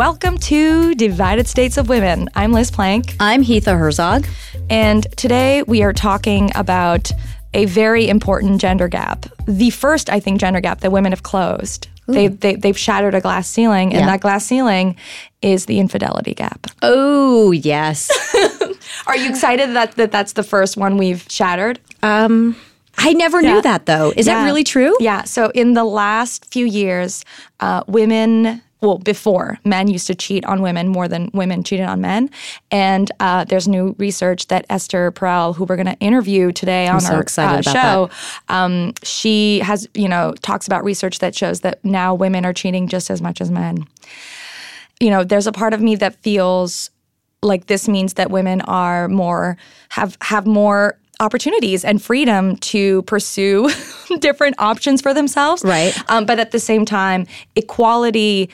Welcome to Divided States of Women. I'm Liz Plank. I'm Heather Herzog. And today we are talking about a very important gender gap. The first, I think, gender gap that women have closed. They, they, they've shattered a glass ceiling, and Yeah. that glass ceiling is the infidelity gap. Oh, yes. Are you excited that, that that's the first one we've shattered? um, I never Yeah. knew that though. Is that really true? Yeah. So in the last few years, uh, women, well, before men used to cheat on women more than women cheated on men, and uh, there's new research that Esther Perel, who we're going to interview today on so our uh, show, um, she has you know talks about research that shows that now women are cheating just as much as men. You know, there's a part of me that feels like this means that women are more have have more opportunities and freedom to pursue different options for themselves Right. um, but at the same time equality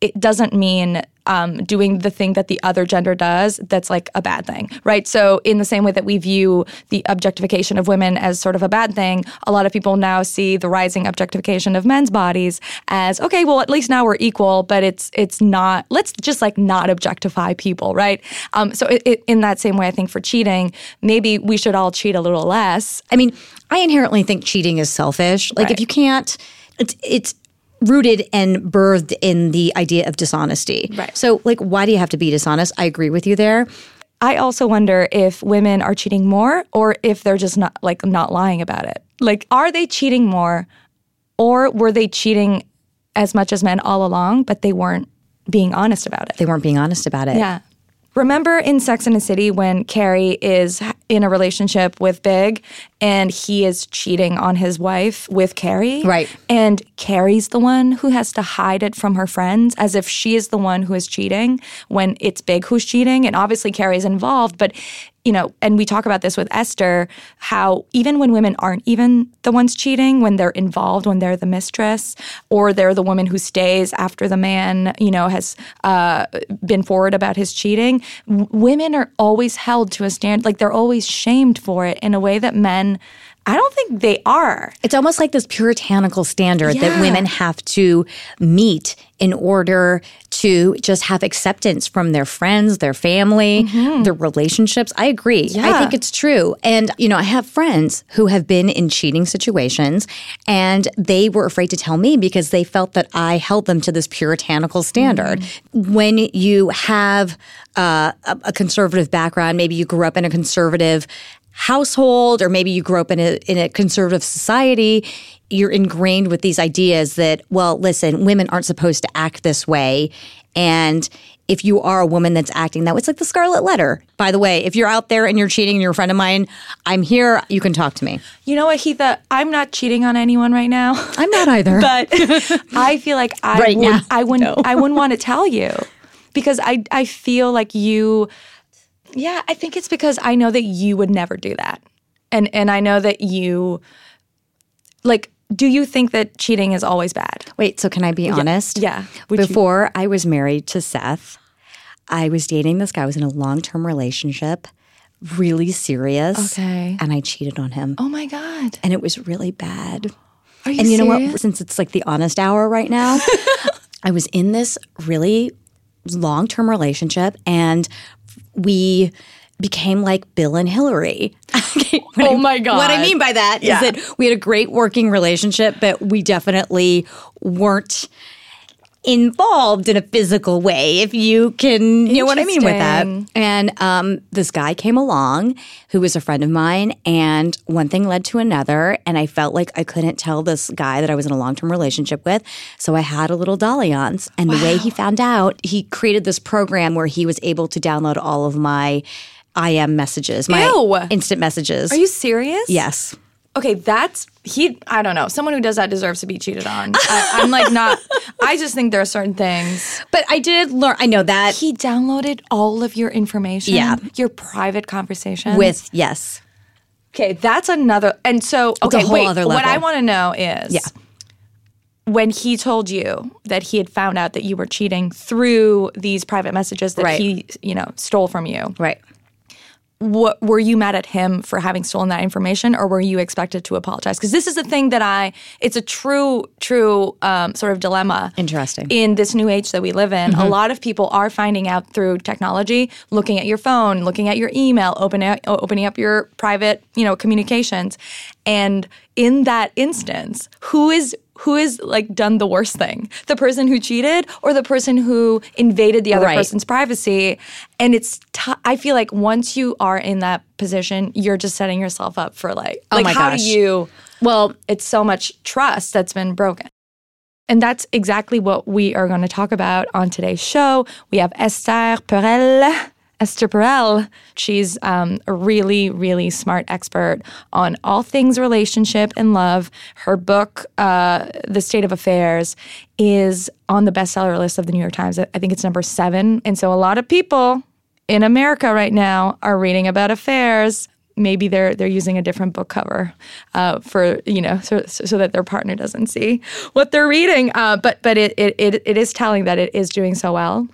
it doesn't mean um, doing the thing that the other gender does that's like a bad thing, right? So, in the same way that we view the objectification of women as sort of a bad thing, a lot of people now see the rising objectification of men's bodies as okay. Well, at least now we're equal, but it's it's not. Let's just like not objectify people, right? Um, so, it, it, in that same way, I think for cheating, maybe we should all cheat a little less. I mean, I inherently think cheating is selfish. Like Right. if you can't, it's it's rooted and birthed in the idea of dishonesty. Right. So, like, why do you have to be dishonest? I agree with you there. I also wonder if women are cheating more or if they're just not like not lying about it. Like are they cheating more or were they cheating as much as men all along but they weren't being honest about it? They weren't being honest about it. Yeah. Remember in Sex and the City when Carrie is in a relationship with Big and he is cheating on his wife with Carrie? Right. And Carrie's the one who has to hide it from her friends as if she is the one who is cheating when it's Big who's cheating. And obviously Carrie's involved, but you know, and we talk about this with Esther, how even when women aren't even the ones cheating, when they're involved, when they're the mistress, or they're the woman who stays after the man, you know, has uh, been forward about his cheating, w- women are always held to a standard, like they're always shamed for it in a way that men, I don't think they are. It's almost like this puritanical standard Yeah. that women have to meet in order to just have acceptance from their friends, their family, their relationships. I agree. I Mm-hmm. Think it's true. And, you know, I have friends who have been in cheating situations and they were afraid to tell me because they felt that I held them to this puritanical standard. Mm-hmm. When you have uh, a, a conservative background, maybe you grew up in a conservative household or maybe you grew up in a in a conservative society you're ingrained with these ideas that well listen women aren't supposed to act this way. And if you are a woman that's acting that way it's like the scarlet letter. By the way if you're out there and you're cheating and you're a friend of mine i'm here. You can talk to me. You know what, Heather? I'm not cheating on anyone right now. i'm not either. But I feel like I Right would, now, I wouldn't I wouldn't want to tell you because I I feel like you yeah I think it's because I know that you would never do that. And and I know that you like do you think that cheating is always bad? Wait so can i be honest? Yeah. Would you- before i was married to seth i was dating this guy. I was in a long-term relationship really serious Okay. and i cheated on him. Oh my god. And it was really bad. Are you And you know what? Since it's like the honest hour right now, I was in this really long term relationship and we became like Bill and Hillary. Okay, Oh I- my God. What I mean by that is Yeah. that we had a great working relationship, but we definitely weren't involved in a physical way, if you can, you know what I mean with that. And um, this guy came along who was a friend of mine, and one thing led to another. And I felt like I couldn't tell this guy that I was in a long term relationship with. So I had a little dalliance. And the way he found out, he created this program where he was able to download all of my IM messages, my Ew. instant messages. are you serious yes. Okay that's he I don't know someone who does that deserves to be cheated on I, I'm like not I just think there are certain things But I did learn, I know that He downloaded all of your information. Yeah. Your private conversation. with, yes. Okay, that's another and so okay, wait. What. I want to know is Yeah. when he told you that he had found out that you were cheating through these private messages that Right. he, you know, stole from you. Right. What were you mad at him for having stolen that information or were you expected to apologize? Because this is a thing that i it's a true true um, sort of dilemma Interesting. in this new age that we live in. A lot of people are finding out through technology looking at your phone looking at your email opening opening up your private you know communications. And in that instance who is who is like done the worst thing. The person who cheated or the person who invaded the other Right. person's privacy. And it's t- i feel like once you are in that position you're just setting yourself up for like Oh like my how gosh. do you Well, it's so much trust that's been broken. And that's exactly what we are going to talk about on today's show. We have esther perel Esther Perel. She's um, a really, really smart expert on all things relationship and love. Her book, uh, The State of Affairs, is on the bestseller list of the New York Times. I think it's number seven. And so a lot of people in America right now are reading about affairs. Maybe they're they're using a different book cover uh, for you know so, so that their partner doesn't see what they're reading. Uh, but but it it it is telling that it is doing so well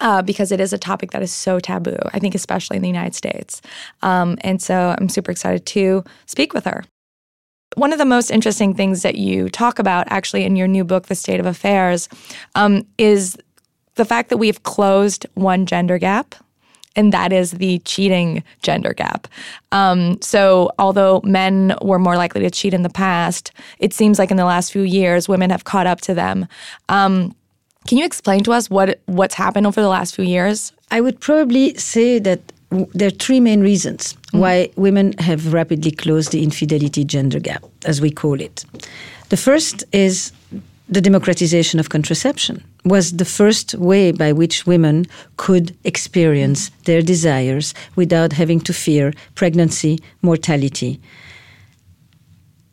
uh, because it is a topic that is so taboo, I think, especially in the United States. Um, and so I'm super excited to speak with her. One of the most interesting things that you talk about, actually, in your new book, The State of Affairs, um, is the fact that we've closed one gender gap. And that is the cheating gender gap. Um, so, although men were more likely to cheat in the past, it seems like in the last few years, women have caught up to them. Um, can you explain to us what what's happened over the last few years? I would probably say that there are three main reasons mm-hmm. why women have rapidly closed the infidelity gender gap, as we call it. The first is the democratization of contraception was the first way by which women could experience their desires without having to fear pregnancy, mortality,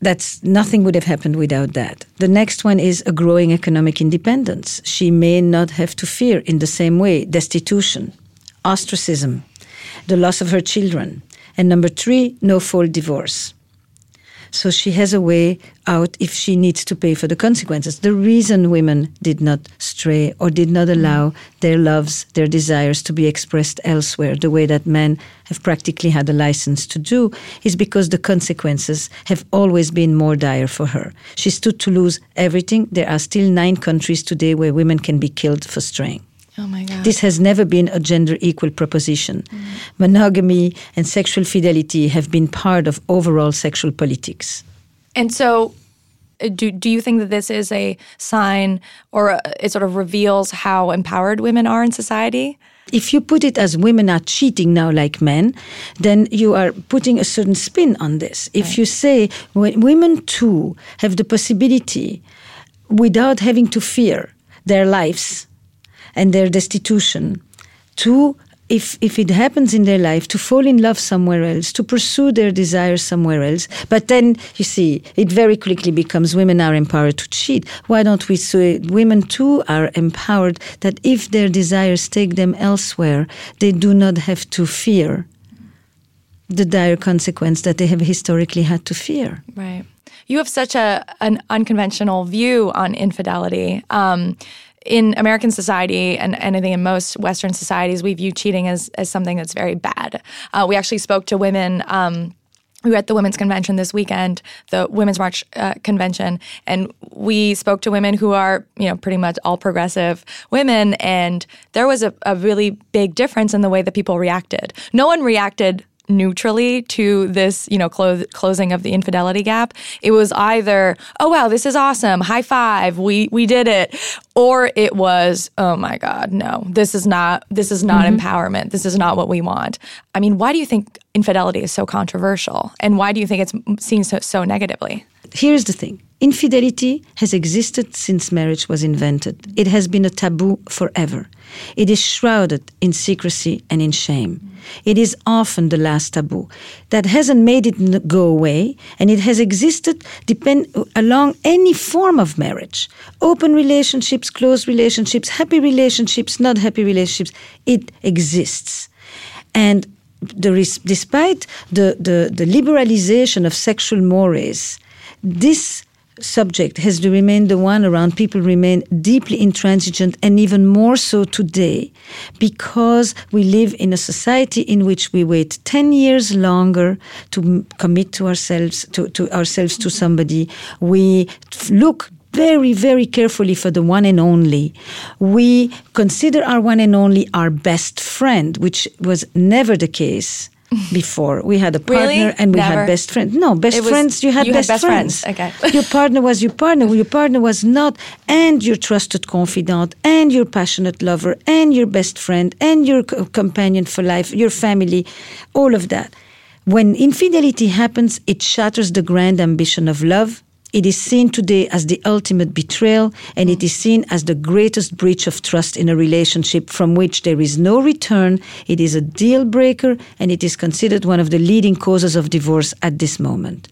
that's nothing would have happened without that. The next one is a growing economic independence. She may not have to fear in the same way destitution, ostracism, the loss of her children. And number three, no fault divorce. So she has a way out if she needs to pay for the consequences. The reason women did not stray or did not mm. allow their loves, their desires to be expressed elsewhere, the way that men have practically had a license to do, is because the consequences have always been more dire for her. She stood to lose everything. There are still nine countries today where women can be killed for straying. This has never been a gender equal proposition. Monogamy and sexual fidelity have been part of overall sexual politics. and so uh, do do you think that this is a sign or uh, it sort of reveals how empowered women are in society? If you put it as women are cheating now like men, then you are putting a certain spin on this. If you say women too have the possibility, without having to fear their lives and their destitution, to if if it happens in their life to fall in love somewhere else, to pursue their desires somewhere else, but then you see it very quickly becomes women are empowered to cheat. Why don't we say women too are empowered that if their desires take them elsewhere, they do not have to fear the dire consequence that they have historically had to fear. Right. You have such a an unconventional view on infidelity. Um, in American society, and, and I think in most Western societies, we view cheating as, as something that's very bad. Uh, we actually spoke to women. Um, we were at the Women's Convention this weekend, the Women's March uh, convention, and we spoke to women who are, you know, pretty much all progressive women, and there was a, a really big difference in the way that people reacted. No one reacted neutrally to this, you know, clo- closing of the infidelity gap. It was either, oh wow, this is awesome, high five, we we did it, or it was, oh my god, no, this is not this is not mm-hmm. empowerment. This is not what we want. I mean, why do you think infidelity is so controversial, and why do you think it's seen so so negatively? Here's the thing infidelity has existed since marriage was invented, it has been a taboo forever. It is shrouded in secrecy and in shame. It is often the last taboo that hasn't made it go away, and it has existed depend along any form of marriage open relationships, closed relationships, happy relationships, not happy relationships. It exists. And the, despite the, the, the liberalization of sexual mores, this subject has remained the one around people remain deeply intransigent and even more so today because we live in a society in which we wait 10 years longer to commit to ourselves to, to ourselves to somebody we look very, very carefully for the one and only. We consider our one and only our best friend, which was never the case before. We had a partner Really? and we Never? had best friends. No, best was- friends. You had you had best, best friends. friends. Okay. your partner was your partner. Your partner was not, and your trusted confidant, and your passionate lover, and your best friend, and your co- companion for life, your family, all of that. When infidelity happens, it shatters the grand ambition of love. It is seen today as the ultimate betrayal, and it is seen as the greatest breach of trust in a relationship from which there is no return. It is a deal breaker, and it is considered one of the leading causes of divorce at this moment.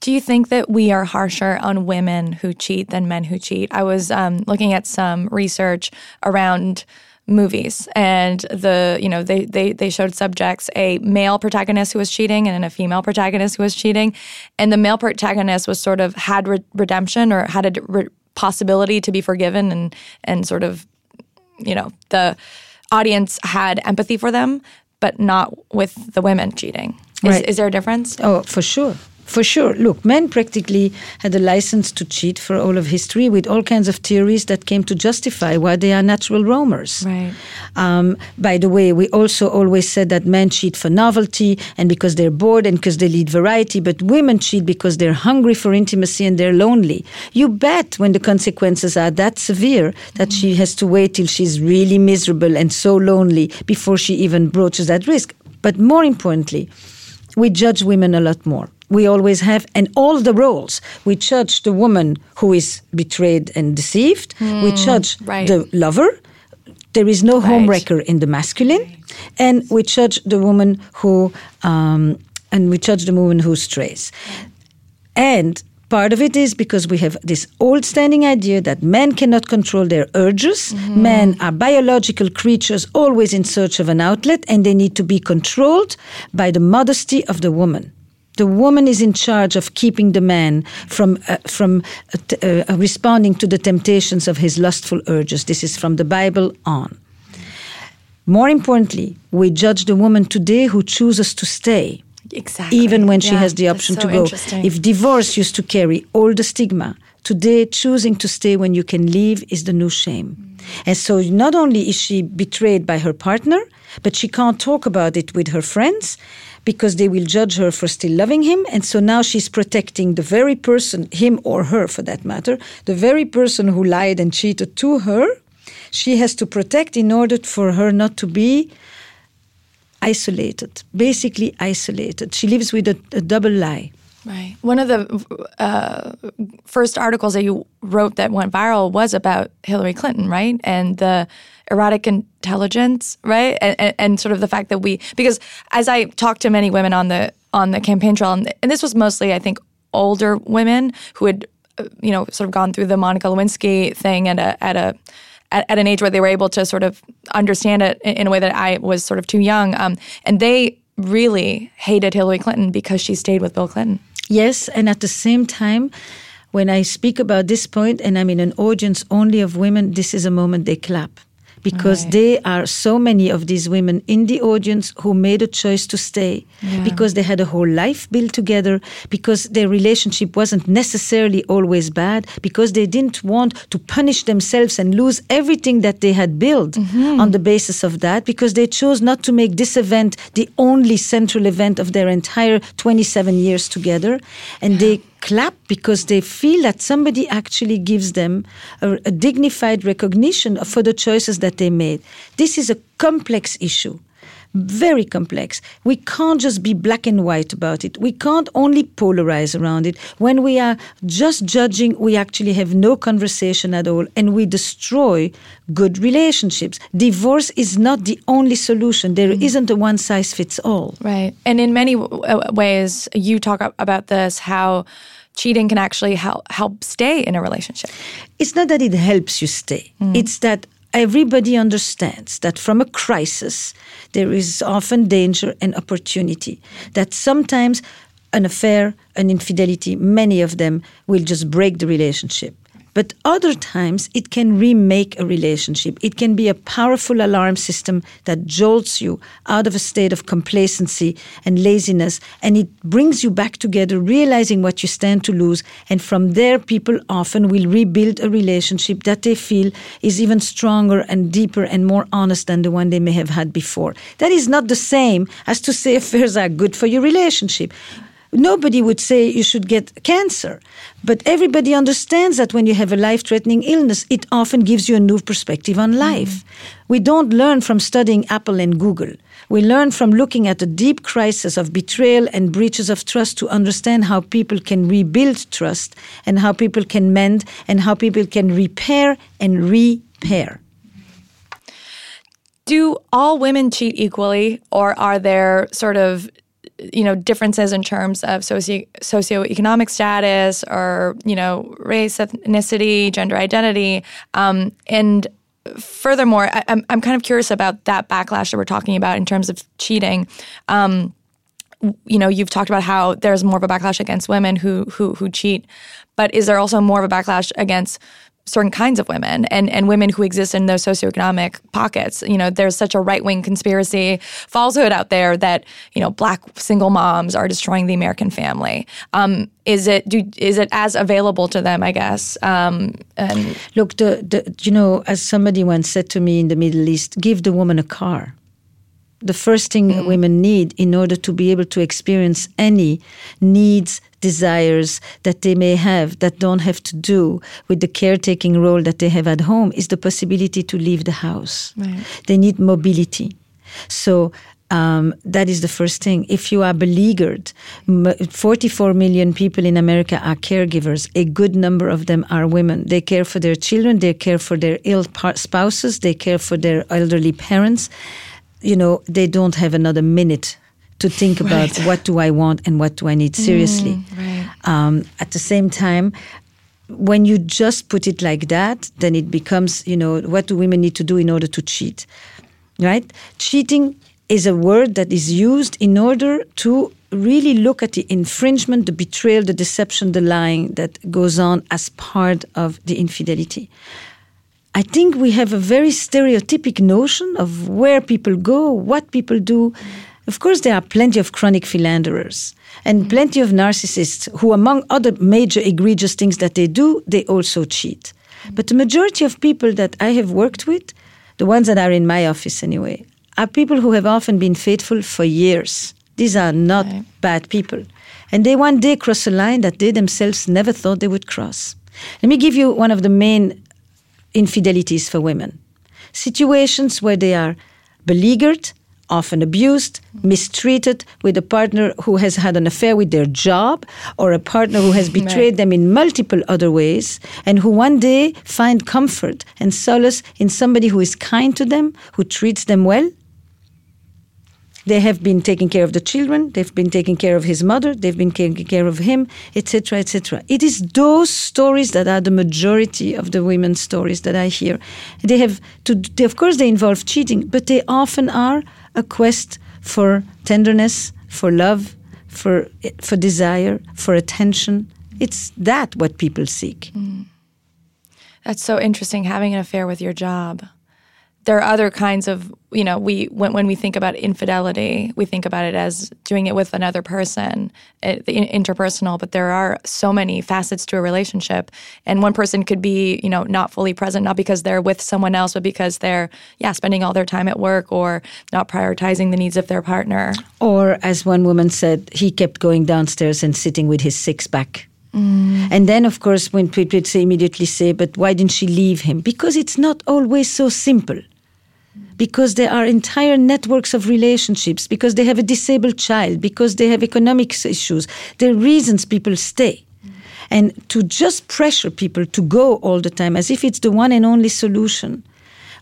Do you think that we are harsher on women who cheat than men who cheat? I was um, looking at some research around movies and the you know they, they they showed subjects a male protagonist who was cheating and then a female protagonist who was cheating and the male protagonist was sort of had re- redemption or had a re- possibility to be forgiven and and sort of you know the audience had empathy for them but not with the women cheating is, Right. is there a difference Oh, for sure. For sure. Look, men practically had a license to cheat for all of history with all kinds of theories that came to justify why they are natural roamers. Right. Um, by the way, we also always said that men cheat for novelty and because they're bored and because they lead variety, but women cheat because they're hungry for intimacy and they're lonely. You bet when the consequences are that severe that she has to wait till she's really miserable and so lonely before she even broaches that risk. But more importantly, we judge women a lot more. We always have, and all the roles. We judge the woman who is betrayed and deceived. we judge right. the lover. There is no Right. homewrecker in the masculine, and we judge the woman who, um, and we judge the woman who strays. And part of it is because we have this old standing idea that men cannot control their urges. Men are biological creatures always in search of an outlet and they need to be controlled by the modesty of the woman. The woman is in charge of keeping the man from uh, from uh, t- uh, responding to the temptations of his lustful urges. This is from the Bible on. More importantly, we judge the woman today who chooses to stay exactly even when she Yeah, has the option so to go. If divorce used to carry all the stigma, today choosing to stay when you can leave is the new shame. And so not only is she betrayed by her partner, but she can't talk about it with her friends because they will judge her for still loving him. And so now she's protecting the very person, him or her for that matter, the very person who lied and cheated to her. She has to protect in order for her not to be isolated, basically isolated. She lives with a, a double lie. Right. One of the uh, first articles that you wrote that went viral was about Hillary Clinton, right? And the erotic intelligence, right? And, and, and sort of the fact that we, because as I talked to many women on the on the campaign trail, and, and this was mostly, I think, older women who had, uh, you know, sort of gone through the Monica Lewinsky thing at a at a at, at an age where they were able to sort of understand it in, in a way that I was sort of too young, um, and they really hated Hillary Clinton because she stayed with Bill Clinton. Yes, and at the same time, when I speak about this point and I'm in an audience only of women, this is a moment they clap. Because Right. they are so many of these women in the audience who made a choice to stay because they had a whole life built together, because their relationship wasn't necessarily always bad, because they didn't want to punish themselves and lose everything that they had built mm-hmm. on the basis of that, because they chose not to make this event the only central event of their entire 27 years together. And they clap because they feel that somebody actually gives them a, a dignified recognition for the choices that they made. This is a complex issue. Very complex. We can't just be black and white about it. We can't only polarize around it. When we are just judging, we actually have no conversation at all and we destroy good relationships. Divorce is not the only solution. There mm-hmm. not a one size fits all. Right. And in many w- ways, you talk about this how cheating can actually help help stay in a relationship. It's not that it helps you stay. Mm. It's that everybody understands that from a crisis, there is often danger and opportunity. That sometimes an affair, an infidelity, many of them will just break the relationship. But other times it can remake a relationship. It can be a powerful alarm system that jolts you out of a state of complacency and laziness and it brings you back together, realizing what you stand to lose. And from there, people often will rebuild a relationship that they feel is even stronger and deeper and more honest than the one they may have had before. That is not the same as to say affairs are good for your relationship. Nobody would say you should get cancer, but everybody understands that when you have a life threatening illness, it often gives you a new perspective on life. Mm. We don't learn from studying Apple and Google. We learn from looking at the deep crisis of betrayal and breaches of trust to understand how people can rebuild trust and how people can mend and how people can repair and repair. Do all women cheat equally, or are there sort of you know differences in terms of socio socioeconomic status or you know race ethnicity gender identity. Um, and furthermore I, am I'm, I'm kind of curious about that backlash that we're talking about in terms of cheating. Um, you know you've talked about how there's more of a backlash against women who who who cheat but is there also more of a backlash against certain kinds of women and, and women who exist in those socioeconomic pockets. You know, there's such a right wing conspiracy falsehood out there that, you know, black single moms are destroying the American family. Um, is it do is it as available to them, I guess? Um, and Look, the, the you know, as somebody once said to me in the Middle East, give the woman a car the first thing mm. women need in order to be able to experience any needs, desires that they may have that don't have to do with the caretaking role that they have at home is the possibility to leave the house. Right. They need mobility. So um, that is the first thing. If you are beleaguered, 44 million people in America are caregivers. A good number of them are women. They care for their children, they care for their ill spouses, they care for their elderly parents you know, they don't have another minute to think about right. what do I want and what do I need seriously. Mm, right. um, at the same time, when you just put it like that, then it becomes, you know, what do women need to do in order to cheat? Right? Cheating is a word that is used in order to really look at the infringement, the betrayal, the deception, the lying that goes on as part of the infidelity. I think we have a very stereotypic notion of where people go, what people do. Of course, there are plenty of chronic philanderers and mm-hmm. plenty of narcissists who, among other major egregious things that they do, they also cheat. Mm-hmm. But the majority of people that I have worked with, the ones that are in my office anyway, are people who have often been faithful for years. These are not right. bad people. And they one day cross a line that they themselves never thought they would cross. Let me give you one of the main infidelities for women. Situations where they are beleaguered, often abused, mistreated with a partner who has had an affair with their job or a partner who has betrayed them in multiple other ways and who one day find comfort and solace in somebody who is kind to them, who treats them well, they have been taking care of the children, they've been taking care of his mother, they've been taking care of him, etc., etc. It is those stories that are the majority of the women's stories that I hear. They have to, they, of course, they involve cheating, but they often are a quest for tenderness, for love, for for desire, for attention. It's that what people seek. Mm. That's so interesting having an affair with your job there are other kinds of you know we when, when we think about infidelity we think about it as doing it with another person it, the interpersonal but there are so many facets to a relationship. And one person could be you know not fully present not because they're with someone else but because they're yeah spending all their time at work or not prioritizing the needs of their partner. Or as one woman said he kept going downstairs and sitting with his six pack Mm. And then, of course, when people say immediately say, "But why didn't she leave him?" Because it's not always so simple because there are entire networks of relationships, because they have a disabled child, because they have economic issues. There are reasons people stay. And to just pressure people to go all the time as if it's the one and only solution,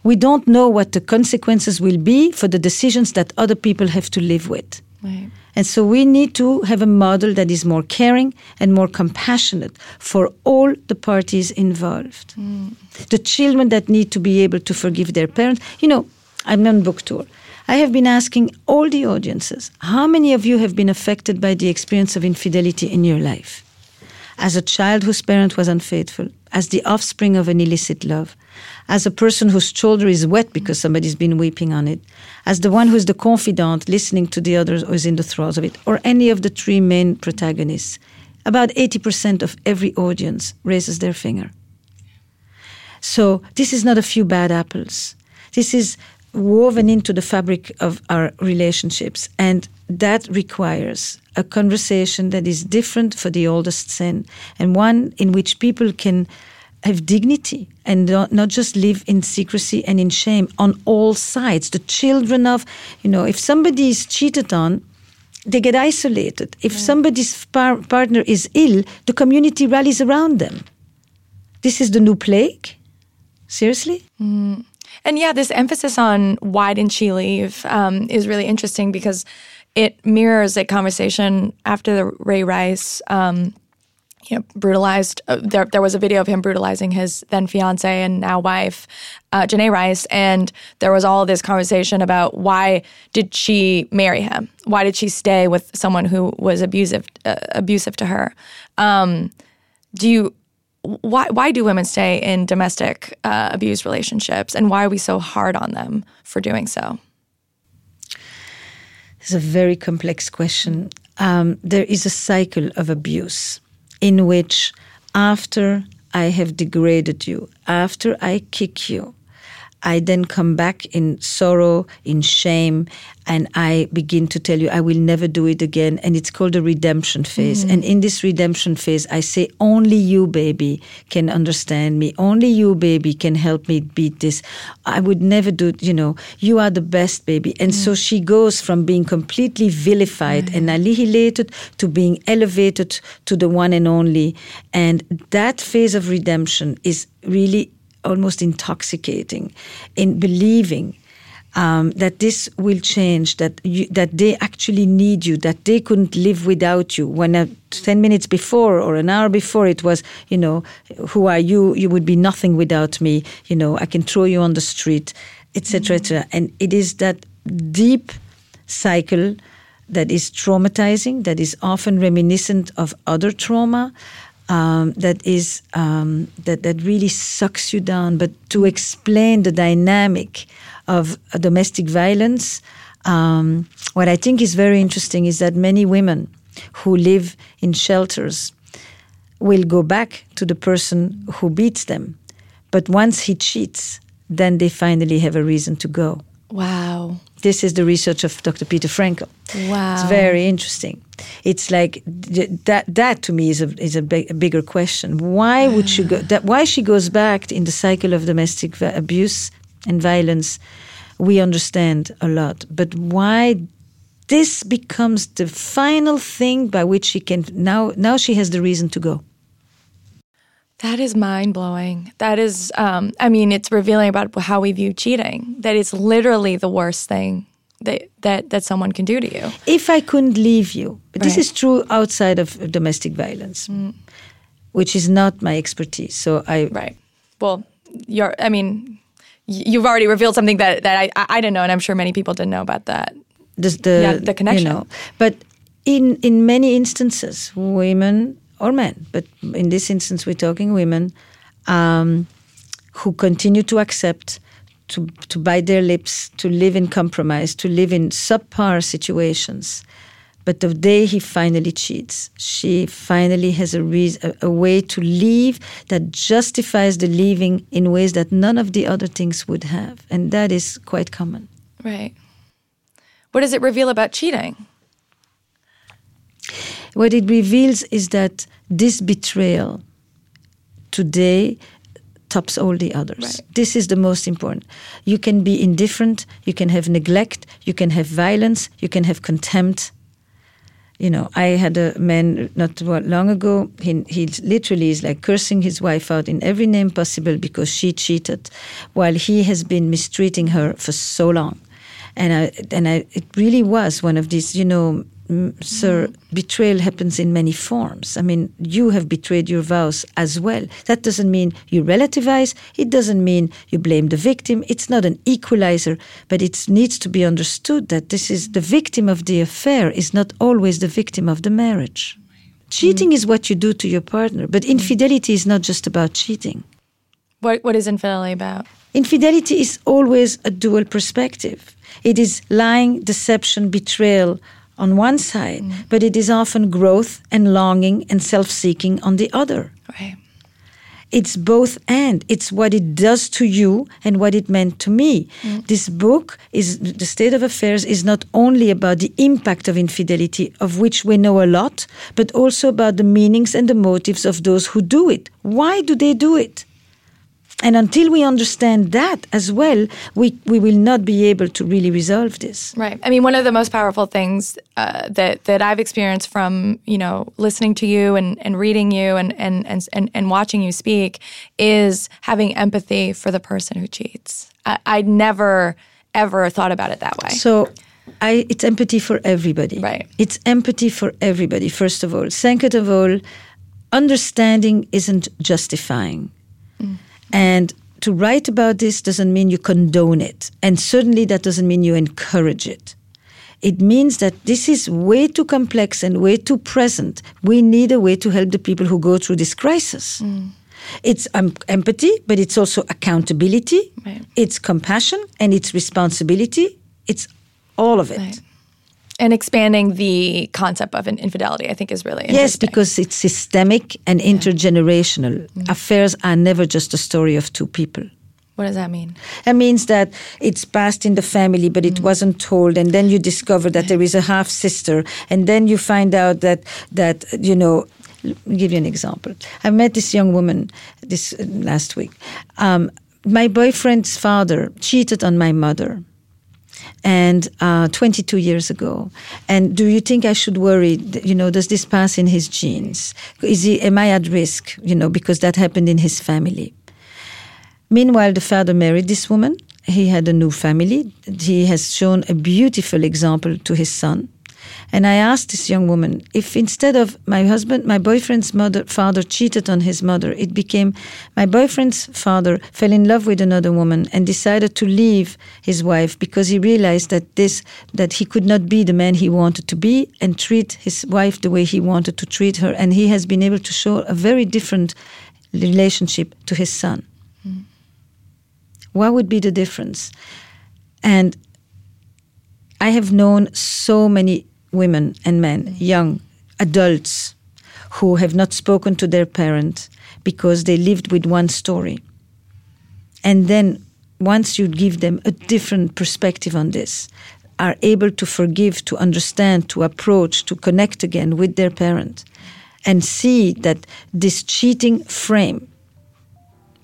we don't know what the consequences will be for the decisions that other people have to live with. Right. And so we need to have a model that is more caring and more compassionate for all the parties involved. Mm. The children that need to be able to forgive their parents. You know, I'm on book tour. I have been asking all the audiences how many of you have been affected by the experience of infidelity in your life? As a child whose parent was unfaithful, as the offspring of an illicit love, as a person whose shoulder is wet because somebody's been weeping on it, as the one who's the confidant listening to the others who is in the throes of it, or any of the three main protagonists. About 80% of every audience raises their finger. So this is not a few bad apples. This is woven into the fabric of our relationships. And that requires a conversation that is different for the oldest sin and one in which people can have dignity and not, not just live in secrecy and in shame on all sides. The children of, you know, if somebody is cheated on, they get isolated. If yeah. somebody's par- partner is ill, the community rallies around them. This is the new plague. Seriously? Mm. And yeah, this emphasis on why didn't she leave um, is really interesting because it mirrors a conversation after the Ray Rice. Um, you know, brutalized. Uh, there, there was a video of him brutalizing his then fiance and now wife, uh, Janay Rice, and there was all this conversation about why did she marry him? Why did she stay with someone who was abusive, uh, abusive to her? Um, do you? Why why do women stay in domestic uh, abuse relationships, and why are we so hard on them for doing so? It's a very complex question. Um, there is a cycle of abuse in which after I have degraded you, after I kick you, I then come back in sorrow, in shame, and I begin to tell you, I will never do it again. And it's called a redemption phase. Mm-hmm. And in this redemption phase, I say, only you, baby, can understand me. Only you, baby, can help me beat this. I would never do, you know, you are the best, baby. And mm-hmm. so she goes from being completely vilified mm-hmm. and annihilated to being elevated to the one and only. And that phase of redemption is really almost intoxicating in believing um, that this will change, that you, that they actually need you, that they couldn't live without you. When uh, ten minutes before or an hour before it was, you know, who are you? You would be nothing without me. You know, I can throw you on the street, etc., etc. And it is that deep cycle that is traumatizing, that is often reminiscent of other trauma, um, that is um, that that really sucks you down. But to explain the dynamic of domestic violence, um, what I think is very interesting is that many women who live in shelters will go back to the person who beats them, but once he cheats, then they finally have a reason to go. Wow. This is the research of Dr. Peter Fraenkel. Wow. It's very interesting. It's like that. That to me is a is a, big, a bigger question. Why would she go? That why she goes back in the cycle of domestic abuse and violence? We understand a lot, but why this becomes the final thing by which she can now now she has the reason to go. That is mind blowing. That is, um, I mean, it's revealing about how we view cheating. That it's literally the worst thing that that that someone can do to you. If I couldn't leave you, but right. this is true outside of domestic violence, mm. which is not my expertise. So I right. Well, you're. I mean, you've already revealed something that that I I didn't know, and I'm sure many people didn't know about that. The the, yeah, the connection. You know, but in in many instances, women or men, but in this instance, we're talking women um, who continue to accept, to, to bite their lips, to live in compromise, to live in subpar situations. But the day he finally cheats, she finally has a, a way to leave that justifies the leaving in ways that none of the other things would have. And that is quite common. Right. What does it reveal about cheating? What it reveals is that this betrayal today tops all the others. Right. This is the most important. You can be indifferent, you can have neglect, you can have violence, you can have contempt. You know, I had a man not long ago. He, he literally is like cursing his wife out in every name possible because she cheated, while he has been mistreating her for so long. And I, and I, it really was one of these, you know, sir, mm-hmm. betrayal happens in many forms. I mean, you have betrayed your vows as well. That doesn't mean you relativize. It doesn't mean you blame the victim. It's not an equalizer, but it needs to be understood that this is the victim of the affair is not always the victim of the marriage. Mm-hmm. Cheating is what you do to your partner, but mm-hmm. infidelity is not just about cheating. What what is infidelity about? Infidelity is always a dual perspective. It is lying, deception, betrayal on one side, mm. but it is often growth and longing and self seeking on the other. Right. It's both and. It's what it does to you and what it meant to me. Mm. This book is the state of affairs is not only about the impact of infidelity, of which we know a lot, but also about the meanings and the motives of those who do it. Why do they do it? And until we understand that as well, we, we will not be able to really resolve this. Right. I mean, one of the most powerful things uh, that that I've experienced from you know listening to you and, and reading you and, and and and and watching you speak is having empathy for the person who cheats. I, I never ever thought about it that way. So I, it's empathy for everybody. Right. It's empathy for everybody, first of all. Second of all, understanding isn't justifying. And to write about this doesn't mean you condone it. And certainly that doesn't mean you encourage it. It means that this is way too complex and way too present. We need a way to help the people who go through this crisis. It's um, empathy, but it's also accountability, Right. it's compassion, and it's responsibility. It's all of it. Right. And expanding the concept of an infidelity, I think, is really interesting. Yes, because it's systemic and intergenerational. Affairs are never just a story of two people. what does that mean? It means that it's passed in the family, but it wasn't told, and then you discover that there is a half sister, and then you find out that that you know. Let me give you an example. I met this young woman this uh, last week. Um, my boyfriend's father cheated on my mother, and uh, 22 years ago. And do you think I should worry? You know, does this pass in his genes? Is he? Am I at risk? You know, because that happened in his family. Meanwhile, the father married this woman. He had a new family. He has shown a beautiful example to his son. And I asked this young woman if instead of my husband, my boyfriend's mother, father cheated on his mother, it became my boyfriend's father fell in love with another woman and decided to leave his wife because he realized that this, that he could not be the man he wanted to be and treat his wife the way he wanted to treat her. And he has been able to show a very different relationship to his son what would be the difference? And I have known so many women and men, young adults, who have not spoken to their parent because they lived with one story. And then once you give them a different perspective on this, are able to forgive, to understand, to approach, to connect again with their parent, and see that this cheating frame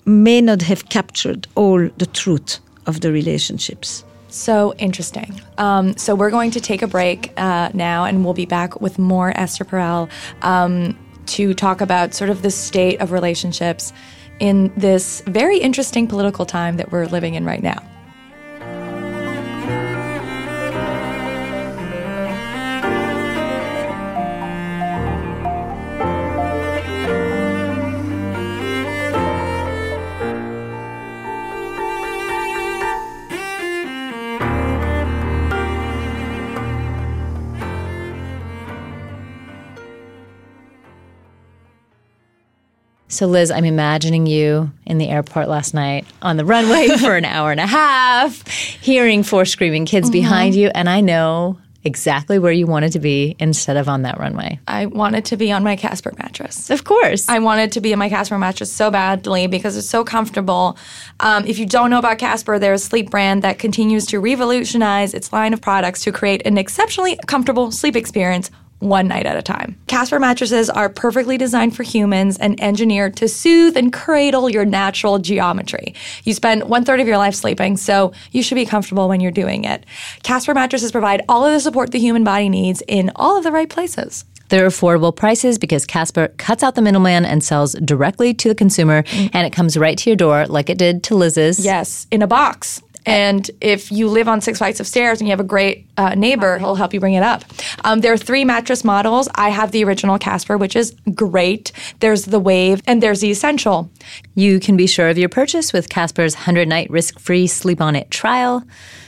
may not have captured all the truth of the relationships. So interesting. Um, so we're going to take a break uh, now, and we'll be back with more Esther Perel um, to talk about sort of the state of relationships in this very interesting political time that we're living in right now. So, Liz, I'm imagining you in the airport last night on the runway for an hour and a half, hearing four screaming kids behind you, and I know exactly where you wanted to be instead of on that runway. I wanted to be on my Casper mattress. Of course. I wanted to be in my Casper mattress so badly because it's so comfortable. Um, if you don't know about Casper, they're a sleep brand that continues to revolutionize its line of products to create an exceptionally comfortable sleep experience one night at a time. Casper mattresses are perfectly designed for humans and engineered to soothe and cradle your natural geometry. You spend one third of your life sleeping, so you should be comfortable when you're doing it. Casper mattresses provide all of the support the human body needs in all of the right places. They're affordable prices because Casper cuts out the middleman and sells directly to the consumer, mm. and it comes right to your door like it did to Liz's. Yes, in a box. And if you live on six flights of stairs and you have a great uh, neighbor, he'll help you bring it up. Um, there are three mattress models. I have the original Casper, which is great. There's the Wave, and there's the Essential. You can be sure of your purchase with Casper's 100 night risk free sleep on it trial.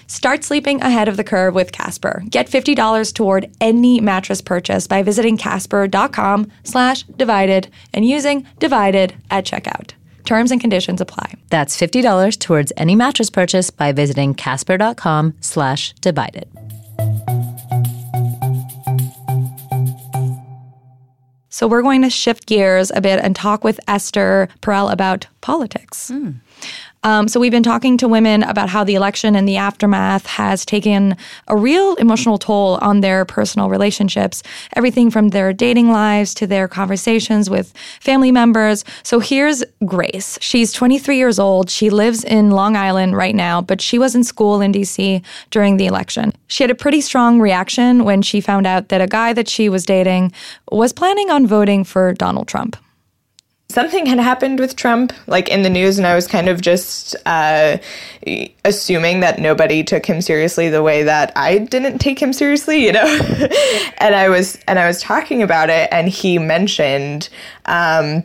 Start sleeping ahead of the curve with Casper. Get $50 toward any mattress purchase by visiting casper.com slash divided and using divided at checkout. Terms and conditions apply. That's $50 towards any mattress purchase by visiting casper.com slash divided. So we're going to shift gears a bit and talk with Esther Perel about politics. Hmm. Um, so we've been talking to women about how the election and the aftermath has taken a real emotional toll on their personal relationships, everything from their dating lives to their conversations with family members. So here's Grace. She's 23 years old. She lives in Long Island right now, but she was in school in DC during the election. She had a pretty strong reaction when she found out that a guy that she was dating was planning on voting for Donald Trump something had happened with Trump, like in the news, and I was kind of just uh, assuming that nobody took him seriously the way that I didn't take him seriously, you know. and I was and I was talking about it, and he mentioned. Um,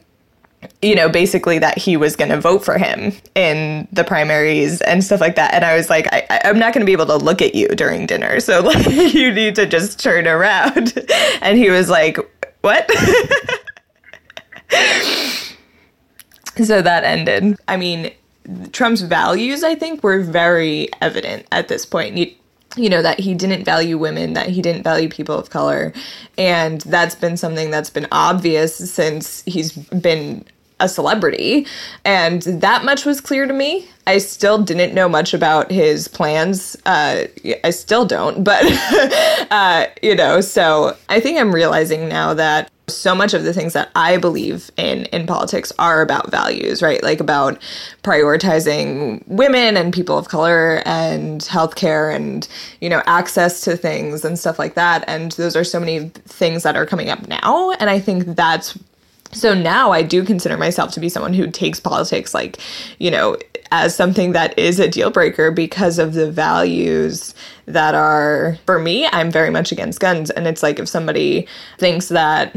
you know, basically that he was going to vote for him in the primaries and stuff like that. And I was like, I, am not going to be able to look at you during dinner. So, like, you need to just turn around. And he was like, What? so that ended. I mean, Trump's values, I think, were very evident at this point. You, you know, that he didn't value women, that he didn't value people of color. And that's been something that's been obvious since he's been a celebrity. And that much was clear to me. I still didn't know much about his plans. Uh, I still don't, but, uh, you know, so I think I'm realizing now that so much of the things that I believe in in politics are about values, right? Like about prioritizing women and people of color and healthcare and you know access to things and stuff like that. And those are so many things that are coming up now, and I think that's so now I do consider myself to be someone who takes politics like, you know, as something that is a deal breaker because of the values that are, for me, I'm very much against guns. And it's like if somebody thinks that,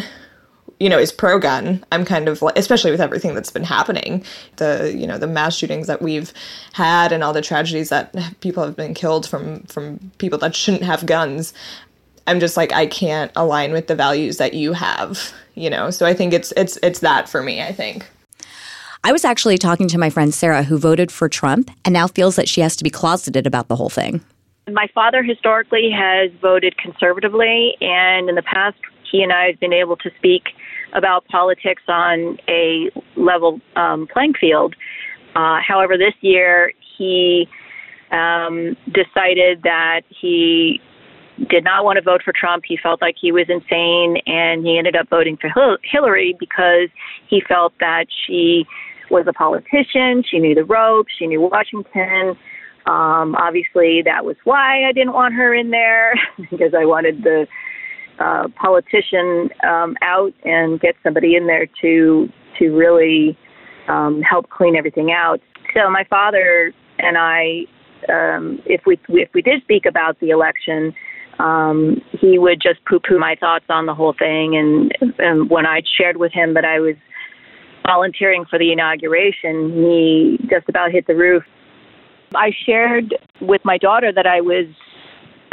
you know, is pro gun, I'm kind of like, especially with everything that's been happening, the, you know, the mass shootings that we've had and all the tragedies that people have been killed from, from people that shouldn't have guns. I'm just like, I can't align with the values that you have, you know? So I think it's, it's, it's that for me, I think. I was actually talking to my friend Sarah, who voted for Trump and now feels that she has to be closeted about the whole thing. My father historically has voted conservatively, and in the past, he and I have been able to speak about politics on a level um, playing field. Uh, however, this year, he um, decided that he did not want to vote for Trump. He felt like he was insane, and he ended up voting for Hillary because he felt that she was a politician. She knew the ropes. She knew Washington. Um, obviously, that was why I didn't want her in there because I wanted the uh, politician um, out and get somebody in there to to really um, help clean everything out. So my father and I, um, if we if we did speak about the election, um, he would just poo-poo my thoughts on the whole thing. And, and when I shared with him that I was volunteering for the inauguration, he just about hit the roof. I shared with my daughter that I was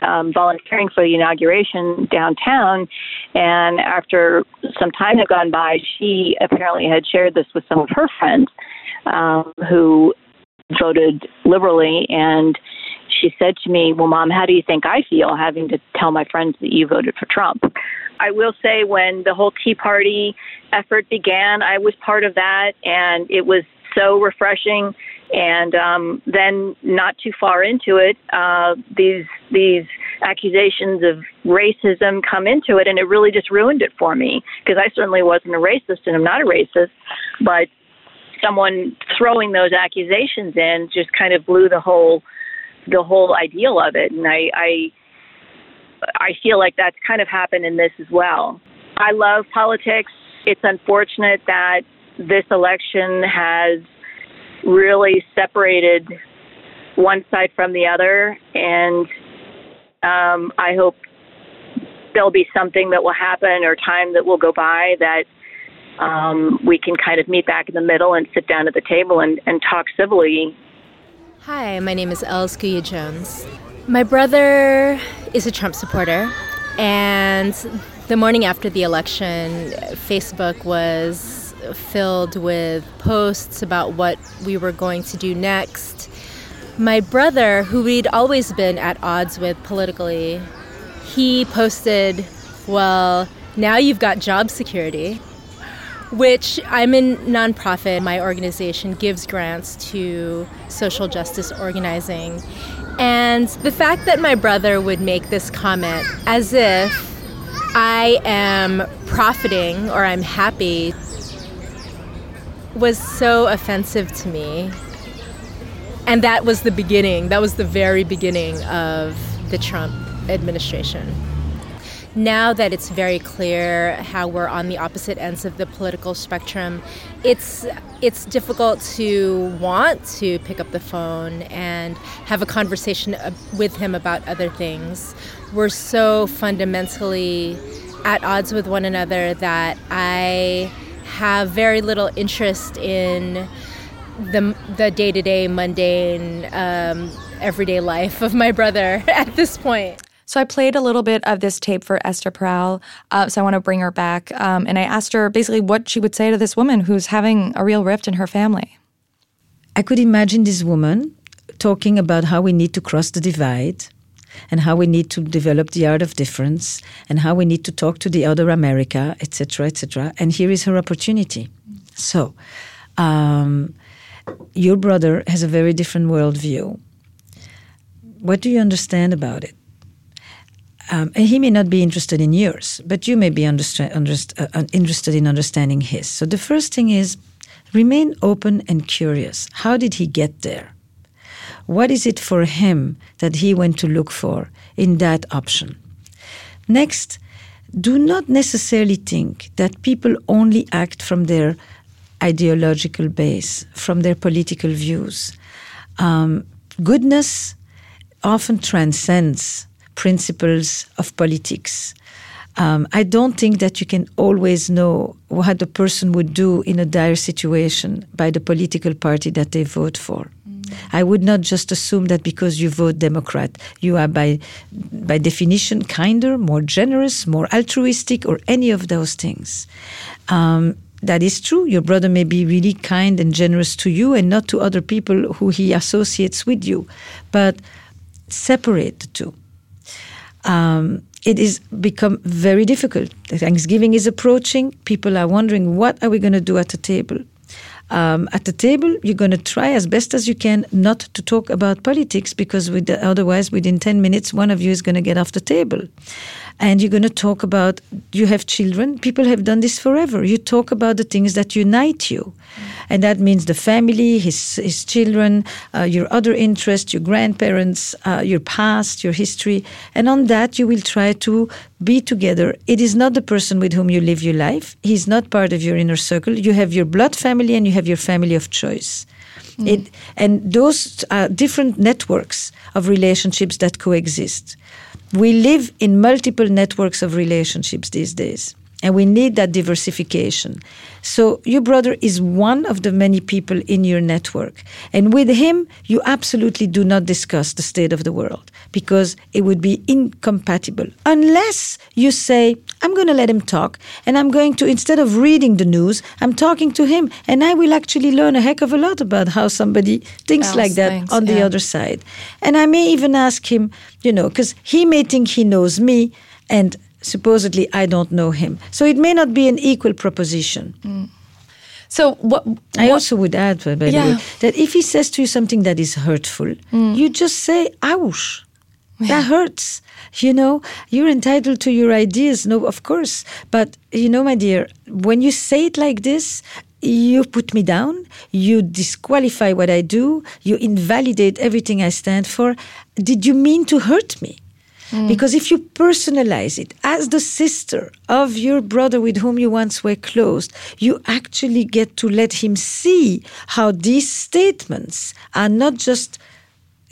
um, volunteering for the inauguration downtown, and after some time had gone by, she apparently had shared this with some of her friends um, who voted liberally, and she said to me, Well, mom, how do you think I feel having to tell my friends that you voted for Trump? I will say when the whole Tea Party effort began, I was part of that, and it was so refreshing. And um, then, not too far into it, uh, these these accusations of racism come into it, and it really just ruined it for me because I certainly wasn't a racist, and I'm not a racist, but someone throwing those accusations in just kind of blew the whole the whole ideal of it. And I, I I feel like that's kind of happened in this as well. I love politics. It's unfortunate that this election has really separated one side from the other, and um, I hope there'll be something that will happen or time that will go by that um, we can kind of meet back in the middle and sit down at the table and, and talk civilly. Hi, my name is Els Guya Jones. My brother is a Trump supporter, and the morning after the election, Facebook was filled with posts about what we were going to do next. My brother, who we'd always been at odds with politically, he posted, Well, now you've got job security, which I'm in nonprofit. My organization gives grants to social justice organizing. And the fact that my brother would make this comment as if I am profiting or I'm happy was so offensive to me. And that was the beginning, that was the very beginning of the Trump administration. Now that it's very clear how we're on the opposite ends of the political spectrum, it's it's difficult to want to pick up the phone and have a conversation with him about other things. We're so fundamentally at odds with one another that I have very little interest in the the day to day mundane um, everyday life of my brother at this point. So I played a little bit of this tape for Esther Perel. Uh, so I want to bring her back. Um, and I asked her basically what she would say to this woman who's having a real rift in her family. I could imagine this woman talking about how we need to cross the divide and how we need to develop the art of difference and how we need to talk to the other America, etc., etc. And here is her opportunity. So, um, your brother has a very different worldview. What do you understand about it? Um, he may not be interested in yours, but you may be underst- uh, interested in understanding his. So the first thing is remain open and curious. How did he get there? What is it for him that he went to look for in that option? Next, do not necessarily think that people only act from their ideological base, from their political views. Um, goodness often transcends principles of politics. Um, I don't think that you can always know what a person would do in a dire situation by the political party that they vote for. Mm. I would not just assume that because you vote Democrat, you are by by definition kinder, more generous, more altruistic, or any of those things. Um, that is true. Your brother may be really kind and generous to you and not to other people who he associates with you. But separate the two um, it is become very difficult. Thanksgiving is approaching. People are wondering what are we going to do at the table. Um, at the table, you're going to try as best as you can not to talk about politics because with the, otherwise, within 10 minutes, one of you is going to get off the table and you're going to talk about you have children people have done this forever you talk about the things that unite you and that means the family his his children uh, your other interests your grandparents uh, your past your history. And on that you will try to be together. It is not the person with whom you live your life. He's not part of your inner circle. You have your blood family and you have your family of choice. Mm. it, and those are different networks of relationships that coexist. We live in multiple networks of relationships these days, and we need that diversification. So, your brother is one of the many people in your network. And with him, you absolutely do not discuss the state of the world because it would be incompatible. Unless you say, I'm going to let him talk, and I'm going to, instead of reading the news, I'm talking to him, and I will actually learn a heck of a lot about how somebody thinks Else like that thinks, on yeah. the other side. And I may even ask him, you know, because he may think he knows me, and supposedly I don't know him. So it may not be an equal proposition. Mm. So what, what, I also would add, by the yeah. way, that if he says to you something that is hurtful, mm. you just say "ouch." Yeah. That hurts. You know, you're entitled to your ideas. No, of course. But you know, my dear, when you say it like this, you put me down, you disqualify what I do, you invalidate everything I stand for. Did you mean to hurt me? Mm. Because if you personalize it as the sister of your brother with whom you once were close, you actually get to let him see how these statements are not just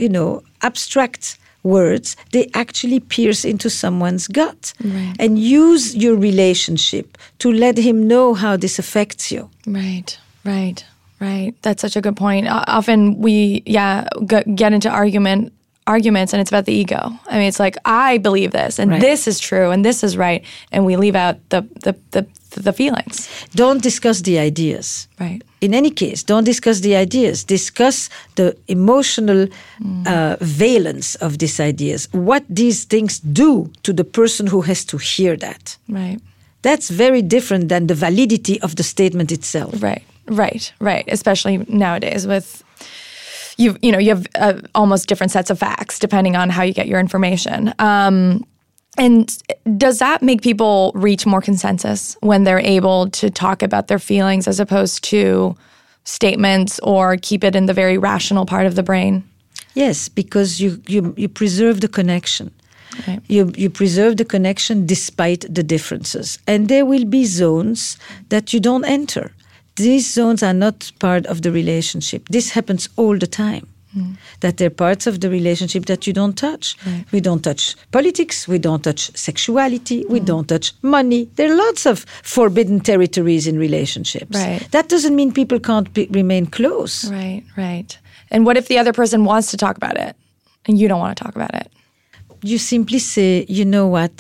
you know, abstract words, they actually pierce into someone's gut. And use your relationship to let him know how this affects you. Right, right, right. That's such a good point. Often we, yeah, get into argument arguments, and it's about the ego. I mean, it's like I believe this, and Right. this is true, and this is right, and we leave out the the the, the feelings. Don't discuss the ideas. Right. In any case, don't discuss the ideas. Discuss the emotional uh, valence of these ideas. What these things do to the person who has to hear that. Right. That's very different than the validity of the statement itself. Right, right, right. Especially nowadays with you, you know, you have uh, almost different sets of facts depending on how you get your information. Um, and does that make people reach more consensus when they're able to talk about their feelings as opposed to statements or keep it in the very rational part of the brain? Yes, because you, you, you preserve the connection. Right. You, you preserve the connection despite the differences. And there will be zones that you don't enter. These zones are not part of the relationship. This happens all the time. Hmm. That they're parts of the relationship that you don't touch. We don't touch politics, we don't touch sexuality, we hmm. don't touch money. There are lots of forbidden territories in relationships. Right. That doesn't mean people can't be, remain close. Right, right. And what if the other person wants to talk about it and you don't want to talk about it? you simply say, you know what?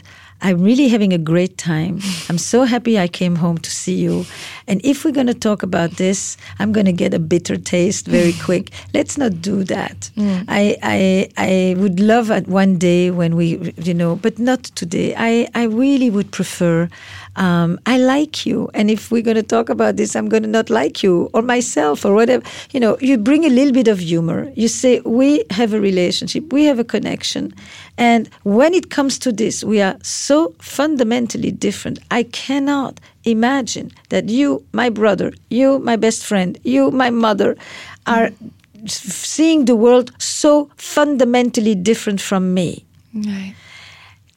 I'm really having a great time. I'm so happy I came home to see you. And if we're going to talk about this, I'm going to get a bitter taste very quick. Let's not do that. Mm. I, I, I would love it one day when we, you know, but not today. I, I really would prefer, um, I like you. And if we're going to talk about this, I'm going to not like you or myself or whatever. You know, you bring a little bit of humor. You say, we have a relationship, we have a connection. And when it comes to this, we are so fundamentally different. I cannot imagine that you, my brother, you, my best friend, you, my mother, are seeing the world so fundamentally different from me. Right.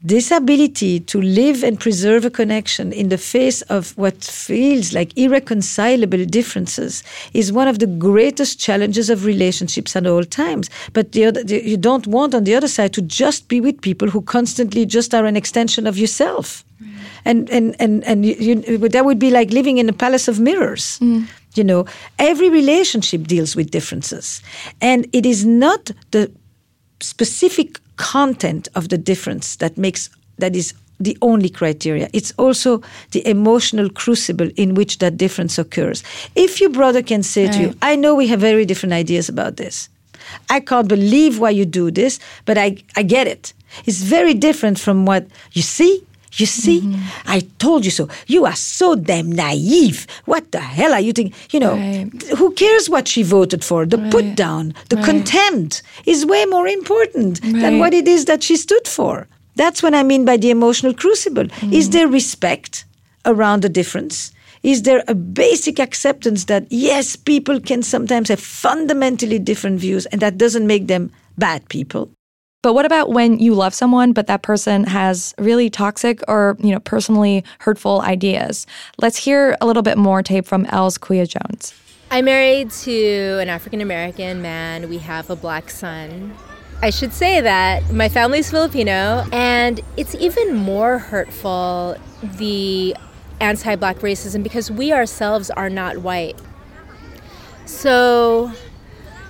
This ability to live and preserve a connection in the face of what feels like irreconcilable differences is one of the greatest challenges of relationships at all times. But the other, the, you don't want on the other side to just be with people who constantly just are an extension of yourself. Mm. And, and, and, and you, you, that would be like living in a palace of mirrors. Mm. You know, every relationship deals with differences. And it is not the specific content of the difference that makes that is the only criteria. It's also the emotional crucible in which that difference occurs. If your brother can say to you, I know we have very different ideas about this. I can't believe why you do this, but I, I get it. It's very different from what you see. You see, mm-hmm. I told you so. You are so damn naive. What the hell are you thinking? You know, Right. who cares what she voted for? The put down, the Right. contempt is way more important than what it is that she stood for. That's what I mean by the emotional crucible. Is mm-hmm. there respect around the difference? Is there a basic acceptance that yes, people can sometimes have fundamentally different views and that doesn't make them bad people? But what about when you love someone, but that person has really toxic or you know personally hurtful ideas? Let's hear a little bit more tape from Els Kuya Jones. I'm married to an African American man. We have a black son. I should say that my family's Filipino, and it's even more hurtful the anti black racism because we ourselves are not white. So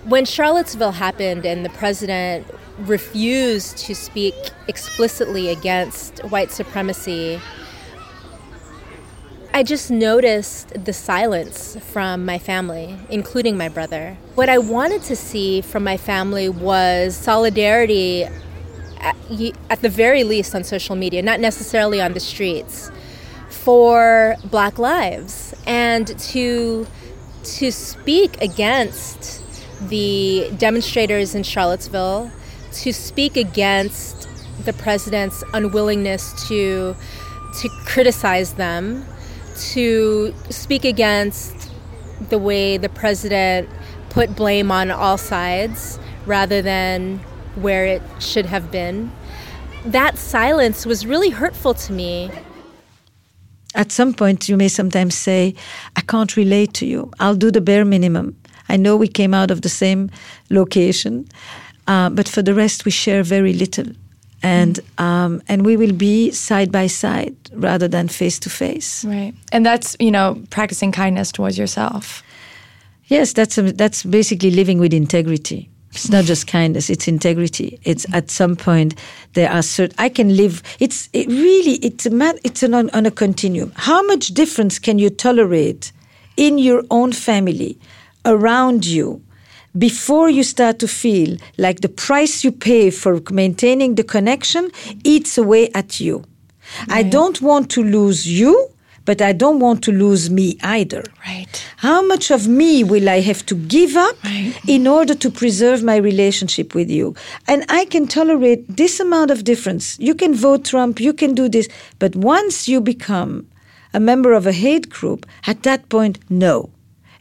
when Charlottesville happened and the president refused to speak explicitly against white supremacy, I just noticed the silence from my family, including my brother. What I wanted to see from my family was solidarity, at, at the very least on social media, not necessarily on the streets, for Black lives, and to to speak against the demonstrators in Charlottesville, to speak against the president's unwillingness to to criticize them, to speak against the way the president put blame on all sides rather than where it should have been. That silence was really hurtful to me. At some point, you may sometimes say, I can't relate to you. I'll do the bare minimum. I know we came out of the same location. Uh, but for the rest, we share very little. And um, and we will be side by side rather than face to face. Right. And that's, you know, practicing kindness towards yourself. Yes, that's a, that's basically living with integrity. It's not just kindness; it's integrity. It's at some point there are certain. I can live. It's it really. It's a man. It's an, on, on a continuum. How much difference can you tolerate in your own family, around you, before you start to feel like the price you pay for maintaining the connection eats away at you? I don't want to lose you, but I don't want to lose me either. Right. How much of me will I have to give up Right. in order to preserve my relationship with you? And I can tolerate this amount of difference. You can vote Trump, you can do this, but once you become a member of a hate group, at that point, no.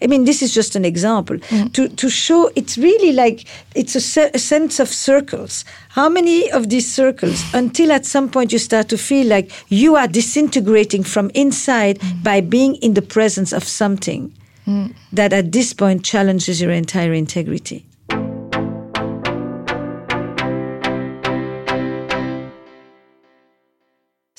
I mean, this is just an example mm. to, to show it's really like it's a, se- a sense of circles. How many of these circles until at some point you start to feel like you are disintegrating from inside mm. by being in the presence of something mm. that at this point challenges your entire integrity?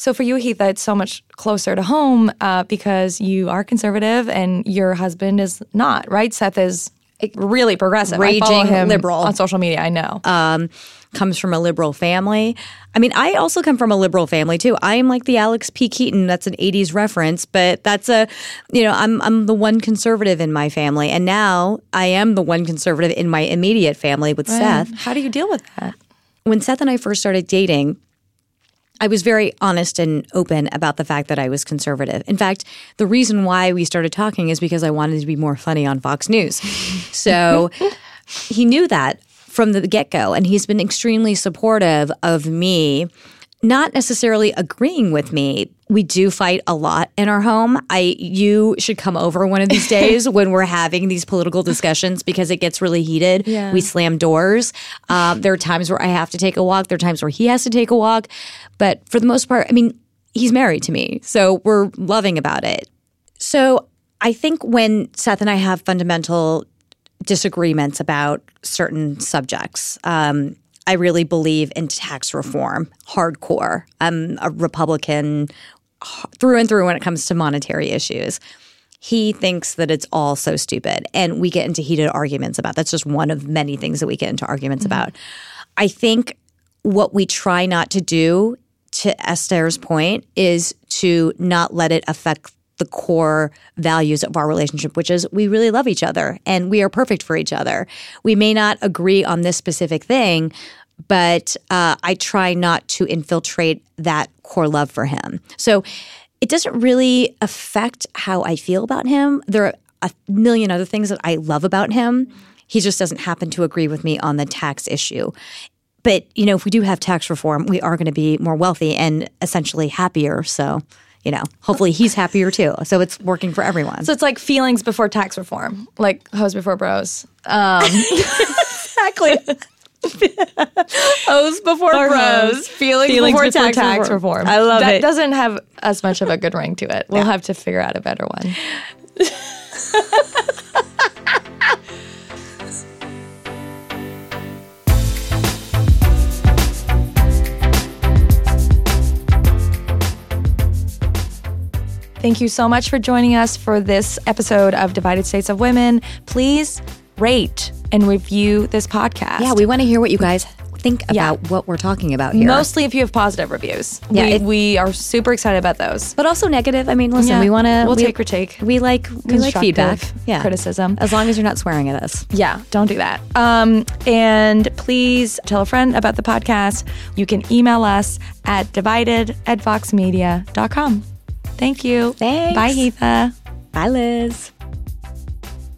So for you, Heather, it's so much closer to home uh, because you are conservative and your husband is not, right? Seth is really progressive. Raging him liberal. on social media. I know. um, comes from a liberal family. I mean, I also come from a liberal family too. I am like the Alex P. Keaton. That's an '80s reference, but that's a, you know, I'm I'm the one conservative in my family, and now I am the one conservative in my immediate family with Seth. How do you deal with that? When Seth and I first started dating. I was very honest and open about the fact that I was conservative. In fact, the reason why we started talking is because I wanted to be more funny on Fox News. So he knew that from the get go, and he's been extremely supportive of me. Not necessarily agreeing with me. We do fight a lot in our home. I you should come over one of these days when we're having these political discussions because it gets really heated. Yeah. We slam doors. Um, there are times where I have to take a walk. There are times where he has to take a walk. But for the most part, I mean, he's married to me, so we're loving about it. So I think when Seth and I have fundamental disagreements about certain subjects, um, I really believe in tax reform, hardcore. I'm a Republican through and through when it comes to monetary issues. He thinks that it's all so stupid, and we get into heated arguments about. That's just one of many things that we get into arguments mm-hmm. about. I think what we try not to do, to Esther's point, is to not let it affect the core values of our relationship, which is we really love each other and we are perfect for each other. We may not agree on this specific thing, but uh, I try not to infiltrate that core love for him. So it doesn't really affect how I feel about him. There are a million other things that I love about him. He just doesn't happen to agree with me on the tax issue. But, you know, if we do have tax reform, we are going to be more wealthy and essentially happier. So, you know, hopefully he's happier too. So it's working for everyone. So it's like feelings before tax reform, like hoes before bros. Um, exactly. hoes before bros, feelings, Feelings before, before tax, tax reform. reform. I love that it. doesn't have as much of a good ring to it. We'll have to figure out a better one. Thank you so much for joining us for this episode of Divided States of Women. Please rate and review this podcast. Yeah, we want to hear what you guys think about Yeah. what we're talking about here. Mostly if you have positive reviews. Yeah, we, it- we are super excited about those. but also negative. I mean, listen, Yeah, we want to. we'll we, take critique. We like we like Constructive feedback. Yeah, criticism. As long as you're not swearing at us. Yeah, don't do that. Um, and please tell a friend about the podcast. You can email us at divided at voxmedia.com. Thank you. Thanks. Bye, Heather. Bye, Liz.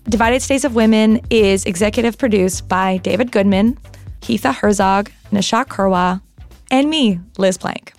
Divided States of Women is executive produced by David Goodman, Heather Herzog, Nishat Kurwa, and me, Liz Plank.